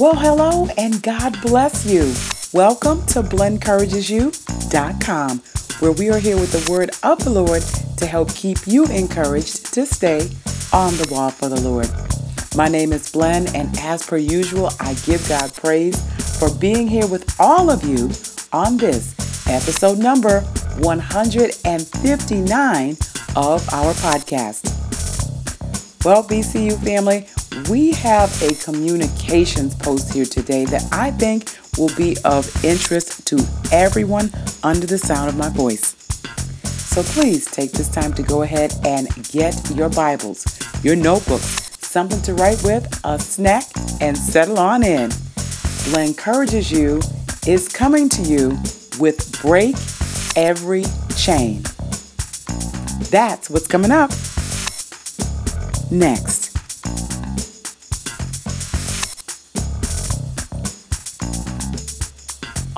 Well, hello and God bless you. Welcome to BlenCouragesYou.com, where we are here with the word of the Lord to help keep you encouraged to stay on the wall for the Lord. My name is Blen, and as per usual, I give God praise for being here with all of you on this episode number 159 of our podcast. Well, BCU family, we have a communications post here today that I think will be of interest to everyone under the sound of my voice. So please take this time to go ahead and get your Bibles, your notebooks, something to write with, a snack, and settle on in. Blen encourages you is coming to you with Break Every Chain. That's what's coming up next.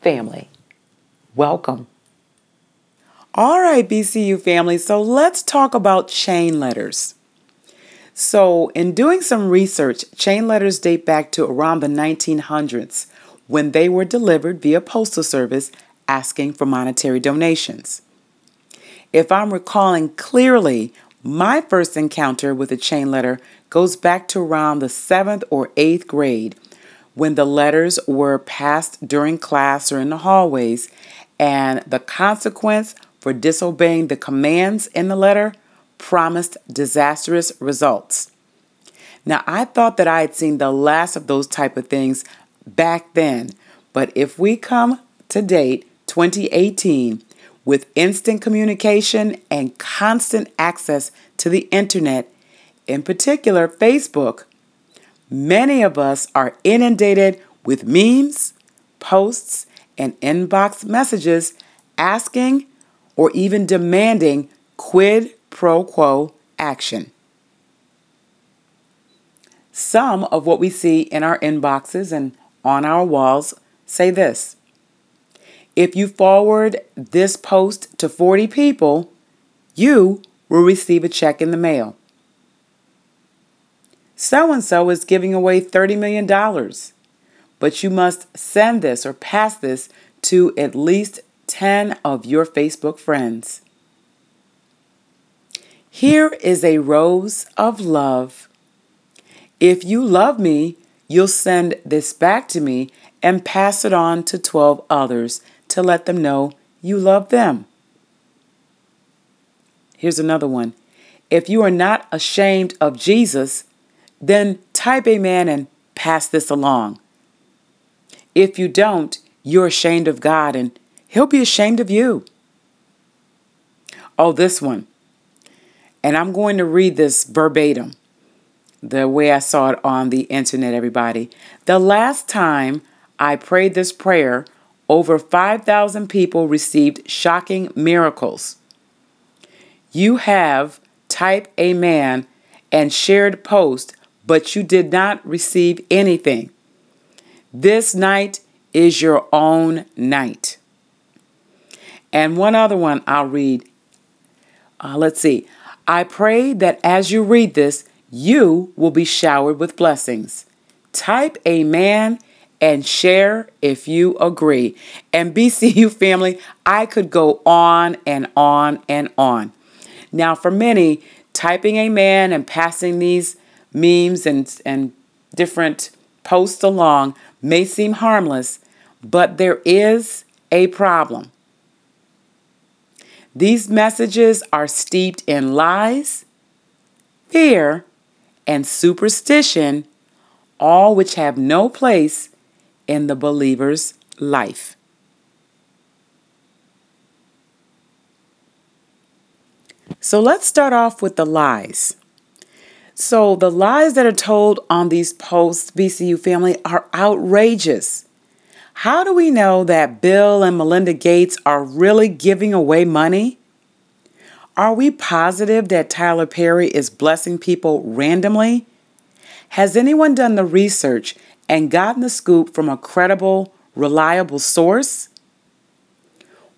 family. Welcome. All right, BCU family, so let's talk about chain letters. So, in doing some research, chain letters date back to around the 1900s when they were delivered via postal service asking for monetary donations. If I'm recalling clearly, my first encounter with a chain letter goes back to around the seventh or eighth grade when the letters were passed during class or in the hallways, and the consequence for disobeying the commands in the letter promised disastrous results. Now, I thought that I had seen the last of those type of things back then, but if we come to date, 2018, with instant communication and constant access to the internet, in particular Facebook, Many of us are inundated with memes, posts, and inbox messages asking or even demanding quid pro quo action. Some of what we see in our inboxes and on our walls say this If you forward this post to 40 people, you will receive a check in the mail so and so is giving away $30 million, but you must send this or pass this to at least 10 of your Facebook friends. Here is a rose of love. If you love me, you'll send this back to me and pass it on to 12 others to let them know you love them. Here's another one. If you are not ashamed of Jesus, then type amen and pass this along. If you don't, you're ashamed of God and He'll be ashamed of you. Oh, this one. And I'm going to read this verbatim, the way I saw it on the internet, everybody. The last time I prayed this prayer, over 5,000 people received shocking miracles. You have type amen and shared post but you did not receive anything. This night is your own night. And one other one I'll read. Uh, let's see. I pray that as you read this, you will be showered with blessings. Type amen and share if you agree. And BCU family, I could go on and on and on. Now, for many, typing amen and passing these memes and, and different posts along may seem harmless, But there is a problem. These messages are steeped in lies, fear, and superstition, all which have no place in the believer's life. So let's start off with the lies. So, the lies that are told on these posts, BCU family, are outrageous. How do we know that Bill and Melinda Gates are really giving away money? Are we positive that Tyler Perry is blessing people randomly? Has anyone done the research and gotten the scoop from a credible, reliable source?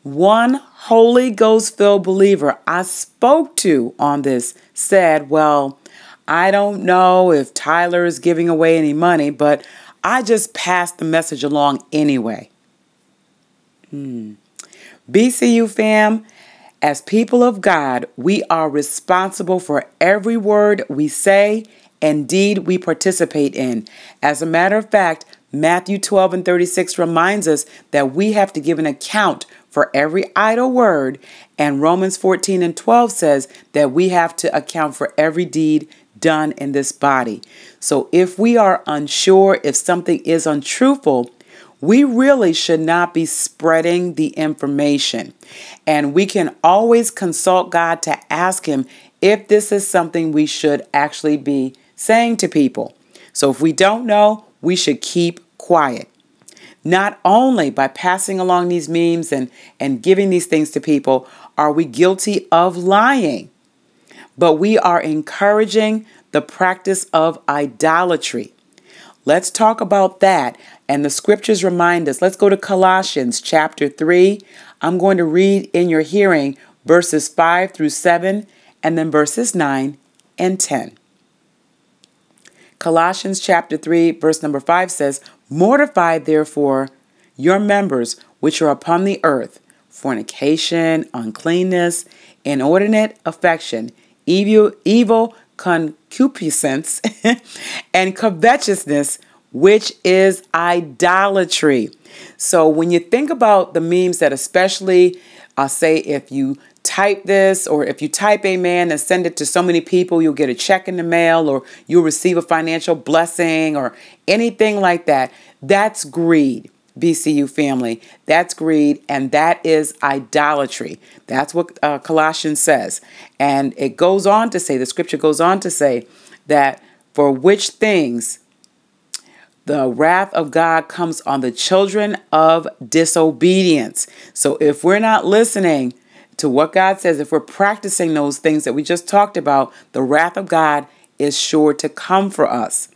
One Holy Ghost filled believer I spoke to on this said, Well, I don't know if Tyler is giving away any money, but I just passed the message along anyway. Hmm. BCU fam, as people of God, we are responsible for every word we say and deed we participate in. As a matter of fact, Matthew 12 and 36 reminds us that we have to give an account for every idle word, and Romans 14 and 12 says that we have to account for every deed done in this body. So if we are unsure if something is untruthful, we really should not be spreading the information. And we can always consult God to ask Him if this is something we should actually be saying to people. So if we don't know, we should keep quiet not only by passing along these memes and, and giving these things to people are we guilty of lying, but we are encouraging the practice of idolatry. Let's talk about that. And the scriptures remind us. Let's go to Colossians chapter 3. I'm going to read in your hearing verses 5 through 7 and then verses 9 and 10. Colossians chapter 3, verse number 5 says, Mortify therefore your members which are upon the earth fornication, uncleanness, inordinate affection, evil, evil concupiscence, and covetousness, which is idolatry. So when you think about the memes that especially uh, say if you type this or if you type amen and send it to so many people you'll get a check in the mail or you'll receive a financial blessing or anything like that that's greed bcu family that's greed and that is idolatry that's what uh, colossians says and it goes on to say the scripture goes on to say that for which things the wrath of God comes on the children of disobedience. So if we're not listening to what God says, if we're practicing those things that we just talked about, the wrath of God is sure to come for us.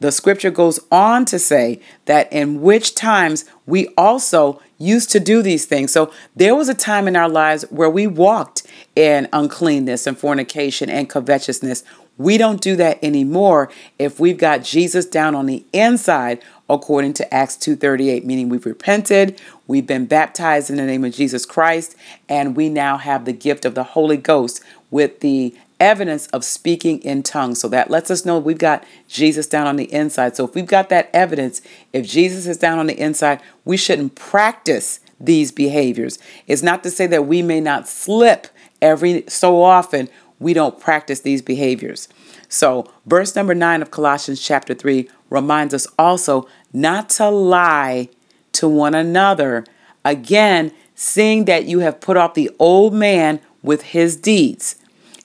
The scripture goes on to say that in which times we also used to do these things. So there was a time in our lives where we walked in uncleanness and fornication and covetousness. We don't do that anymore if we've got Jesus down on the inside according to Acts 2:38 meaning we've repented, we've been baptized in the name of Jesus Christ and we now have the gift of the Holy Ghost with the evidence of speaking in tongues. So that lets us know we've got Jesus down on the inside. So if we've got that evidence, if Jesus is down on the inside, we shouldn't practice these behaviors. It's not to say that we may not slip every so often, we don't practice these behaviors. So, verse number 9 of Colossians chapter 3 reminds us also not to lie to one another. Again, seeing that you have put off the old man with his deeds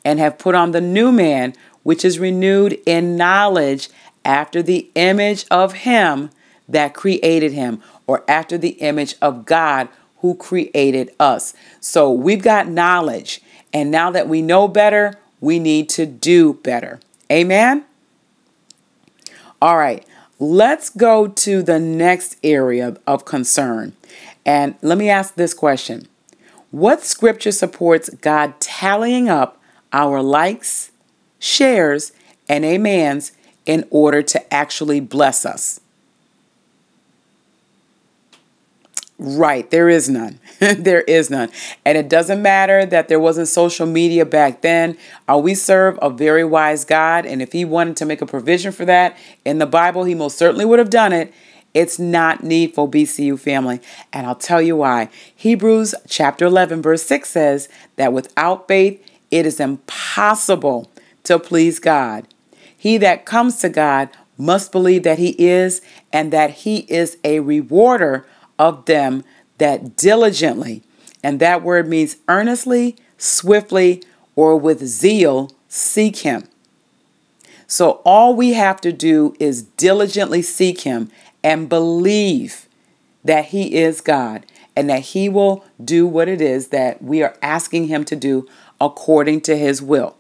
and have put on the new man, which is renewed in knowledge after the image of him that created him, or after the image of God who created us. So we've got knowledge, and now that we know better, we need to do better. Amen? All right, let's go to the next area of concern. And let me ask this question What scripture supports God tallying up our likes, shares, and amens in order to actually bless us. Right, there is none. there is none. And it doesn't matter that there wasn't social media back then. Uh, we serve a very wise God, and if He wanted to make a provision for that in the Bible, He most certainly would have done it. It's not needful, BCU family. And I'll tell you why. Hebrews chapter 11, verse 6 says that without faith, it is impossible to please God. He that comes to God must believe that He is and that He is a rewarder of them that diligently, and that word means earnestly, swiftly, or with zeal, seek Him. So all we have to do is diligently seek Him and believe that He is God and that He will do what it is that we are asking Him to do according to His will.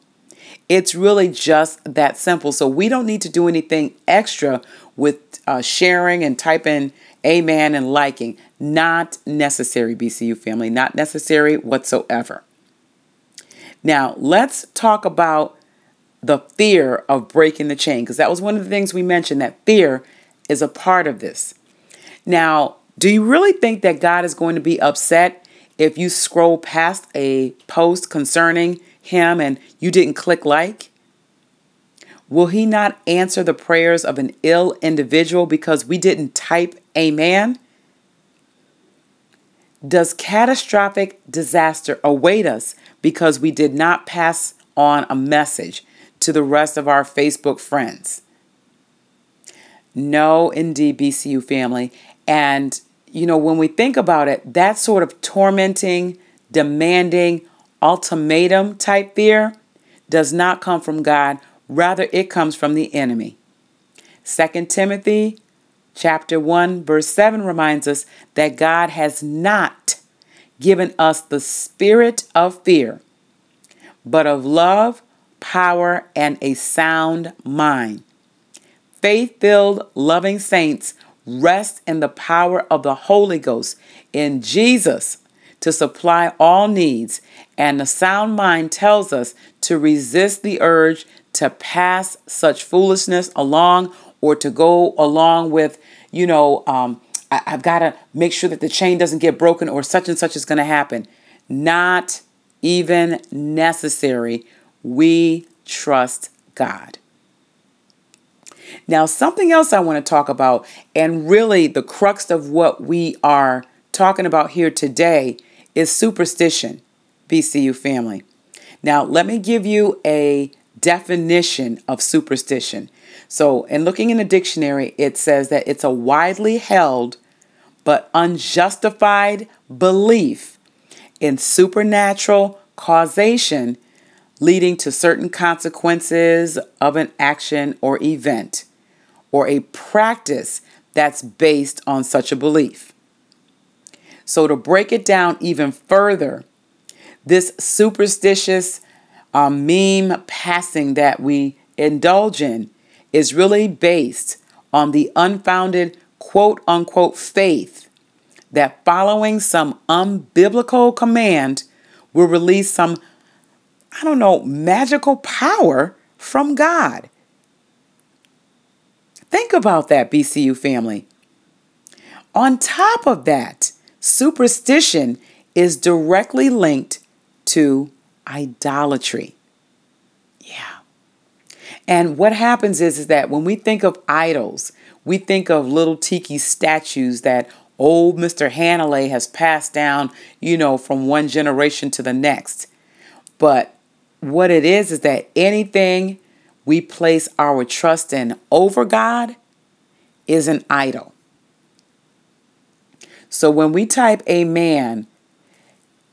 It's really just that simple. So we don't need to do anything extra with uh, sharing and typing amen and liking. Not necessary, BCU family. Not necessary whatsoever. Now, let's talk about the fear of breaking the chain because that was one of the things we mentioned that fear is a part of this. Now, do you really think that God is going to be upset if you scroll past a post concerning him and you didn't click like? Will he not answer the prayers of an ill individual because we didn't type amen? Does catastrophic disaster await us because we did not pass on a message to the rest of our Facebook friends? No, indeed, BCU family. And, you know, when we think about it, that sort of tormenting, demanding, ultimatum type fear does not come from God. Rather, it comes from the enemy. 2 Timothy chapter 1 verse 7 reminds us that God has not given us the spirit of fear, but of love, power, and a sound mind. Faith filled, loving saints rest in the power of the Holy Ghost in Jesus to supply all needs, and the sound mind tells us to resist the urge to pass such foolishness along or to go along with, you know, um, I, I've got to make sure that the chain doesn't get broken or such and such is going to happen. Not even necessary. We trust God. Now, something else I want to talk about, and really the crux of what we are talking about here today, is superstition, BCU family. Now, let me give you a definition of superstition. So, in looking in the dictionary, it says that it's a widely held but unjustified belief in supernatural causation leading to certain consequences of an action or event, or a practice that's based on such a belief. So, to break it down even further, this superstitious um, meme passing that we indulge in is really based on the unfounded quote unquote faith that following some unbiblical command will release some, I don't know, magical power from God. Think about that, BCU family. On top of that, superstition is directly linked to idolatry. Yeah. And what happens is, is that when we think of idols, we think of little tiki statues that old Mr. Hanalei has passed down, you know, from one generation to the next. But what it is is that anything we place our trust in over God is an idol. So when we type amen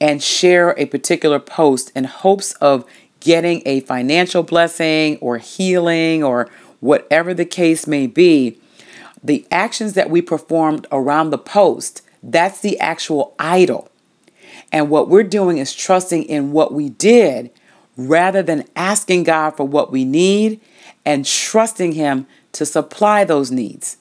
and share a particular post in hopes of getting a financial blessing or healing or whatever the case may be, the actions that we performed around the post, that's the actual idol. And what we're doing is trusting in what we did rather than asking God for what we need and trusting Him to supply those needs.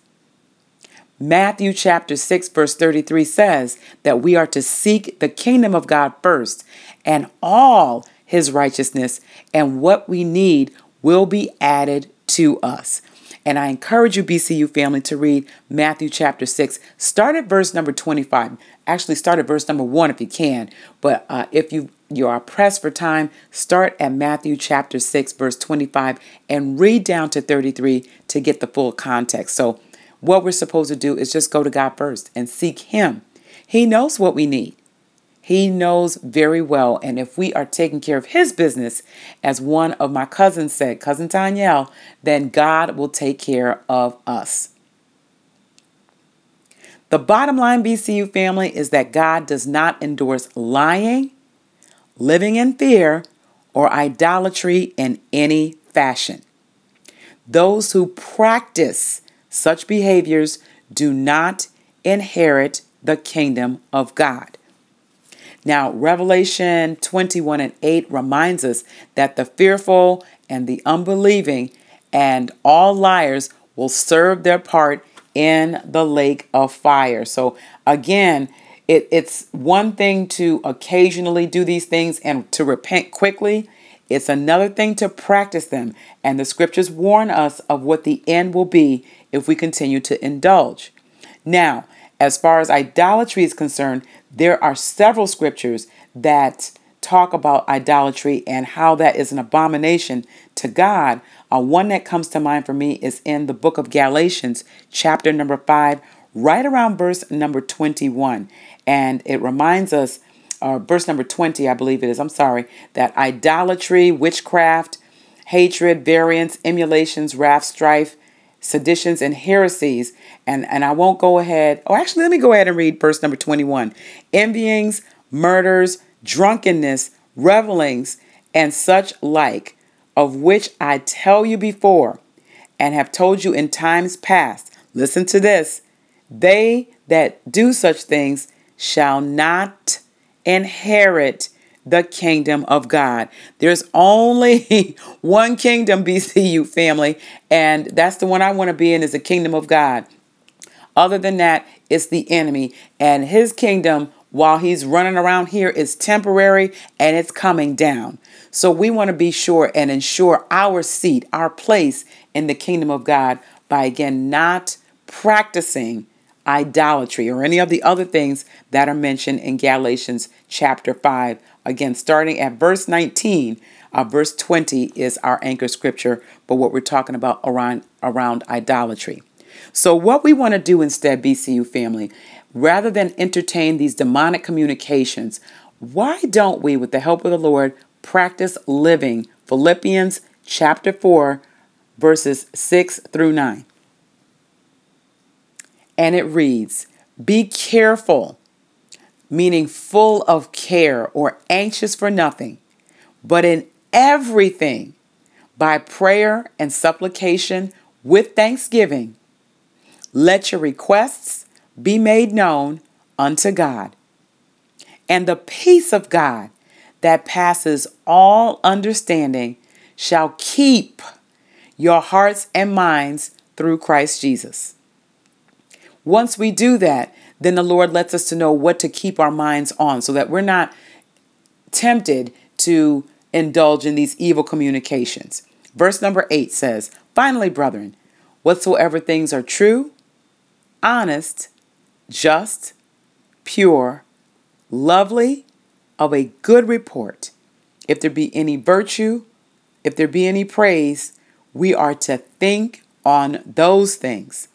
Matthew chapter 6 verse 33 says that we are to seek the kingdom of God first and all his righteousness and what we need will be added to us. And I encourage you BCU family to read Matthew chapter 6 start at verse number 25. Actually start at verse number 1 if you can, but uh, if you you are pressed for time, start at Matthew chapter 6 verse 25 and read down to 33 to get the full context. So what we're supposed to do is just go to God first and seek Him. He knows what we need. He knows very well. And if we are taking care of His business, as one of my cousins said, Cousin Danielle, then God will take care of us. The bottom line, BCU family, is that God does not endorse lying, living in fear, or idolatry in any fashion. Those who practice such behaviors do not inherit the kingdom of God. Now, Revelation 21 and 8 reminds us that the fearful and the unbelieving and all liars will serve their part in the lake of fire. So, again, it, it's one thing to occasionally do these things and to repent quickly. It's another thing to practice them. And the scriptures warn us of what the end will be if we continue to indulge. Now, as far as idolatry is concerned, there are several scriptures that talk about idolatry and how that is an abomination to God. Uh, one that comes to mind for me is in the book of Galatians, chapter number 5, right around verse number 21. And it reminds us, uh, verse number 20, I believe it is, I'm sorry, that idolatry, witchcraft, hatred, variance, emulations, wrath, strife, seditions, and heresies. And, and I won't go ahead. Oh, actually, let me go ahead and read verse number 21 envyings, murders, drunkenness, revelings, and such like, of which I tell you before and have told you in times past. Listen to this. They that do such things shall not inherit the kingdom of God. There's only one kingdom, BCU family, and that's the one I want to be in is the kingdom of God. Other than that, it's the enemy, and his kingdom while he's running around here is temporary and it's coming down. So we want to be sure and ensure our seat, our place in the kingdom of God by again not practicing idolatry or any of the other things that are mentioned in Galatians chapter 5 Again, starting at verse 19, uh, verse 20 is our anchor scripture, but what we're talking about around, around idolatry. So, what we want to do instead, BCU family, rather than entertain these demonic communications, why don't we, with the help of the Lord, practice living Philippians chapter 4, verses 6 through 9? And it reads, Be careful meaning full of care or anxious for nothing, but in everything, by prayer and supplication with thanksgiving, let your requests be made known unto God. And the peace of God that passes all understanding shall keep your hearts and minds through Christ Jesus. Once we do that, then the Lord lets us to know what to keep our minds on so that we're not tempted to indulge in these evil communications. Verse number 8 says, Finally, brethren, whatsoever things are true, honest, just, pure, lovely, of a good report, if there be any virtue, if there be any praise, we are to think on those things.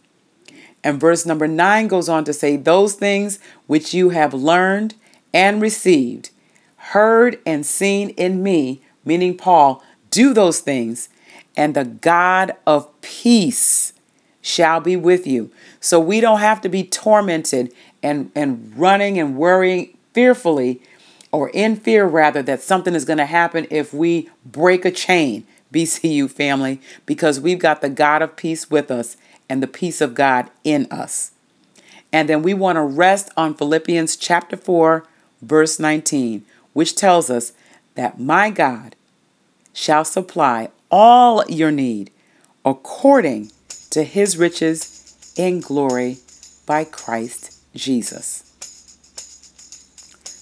And verse number nine goes on to say, Those things which you have learned and received, heard and seen in me, meaning Paul, do those things, and the God of peace shall be with you. So we don't have to be tormented and, and running and worrying fearfully or in fear rather that something is going to happen if we break a chain, BCU family, because we've got the God of peace with us and the peace of God in us. And then we want to rest on Philippians chapter 4, verse 19, which tells us that my God shall supply all your need according to his riches in glory by Christ Jesus.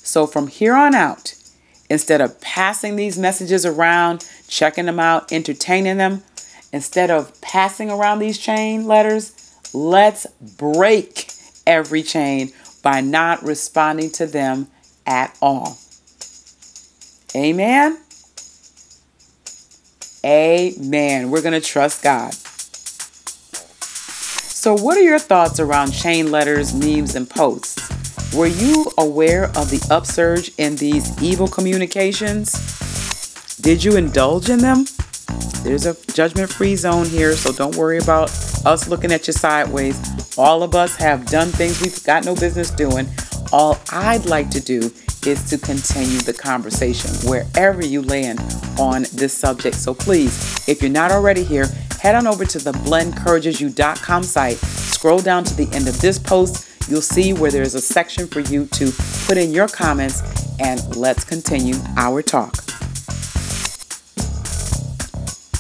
So from here on out, instead of passing these messages around, checking them out, entertaining them, Instead of passing around these chain letters, let's break every chain by not responding to them at all. Amen. Amen. We're going to trust God. So, what are your thoughts around chain letters, memes, and posts? Were you aware of the upsurge in these evil communications? Did you indulge in them? There's a judgment free zone here, so don't worry about us looking at you sideways. All of us have done things we've got no business doing. All I'd like to do is to continue the conversation wherever you land on this subject. So please, if you're not already here, head on over to the blendencouragesyou.com site. Scroll down to the end of this post. You'll see where there's a section for you to put in your comments, and let's continue our talk.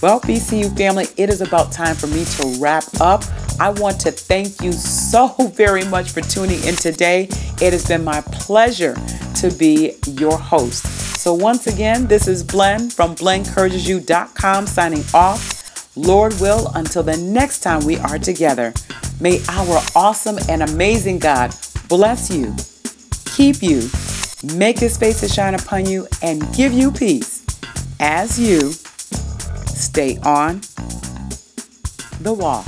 Well, BCU family, it is about time for me to wrap up. I want to thank you so very much for tuning in today. It has been my pleasure to be your host. So, once again, this is Blen from BlenCouragesYou.com signing off. Lord will, until the next time we are together, may our awesome and amazing God bless you, keep you, make his face to shine upon you, and give you peace as you stay on the wall.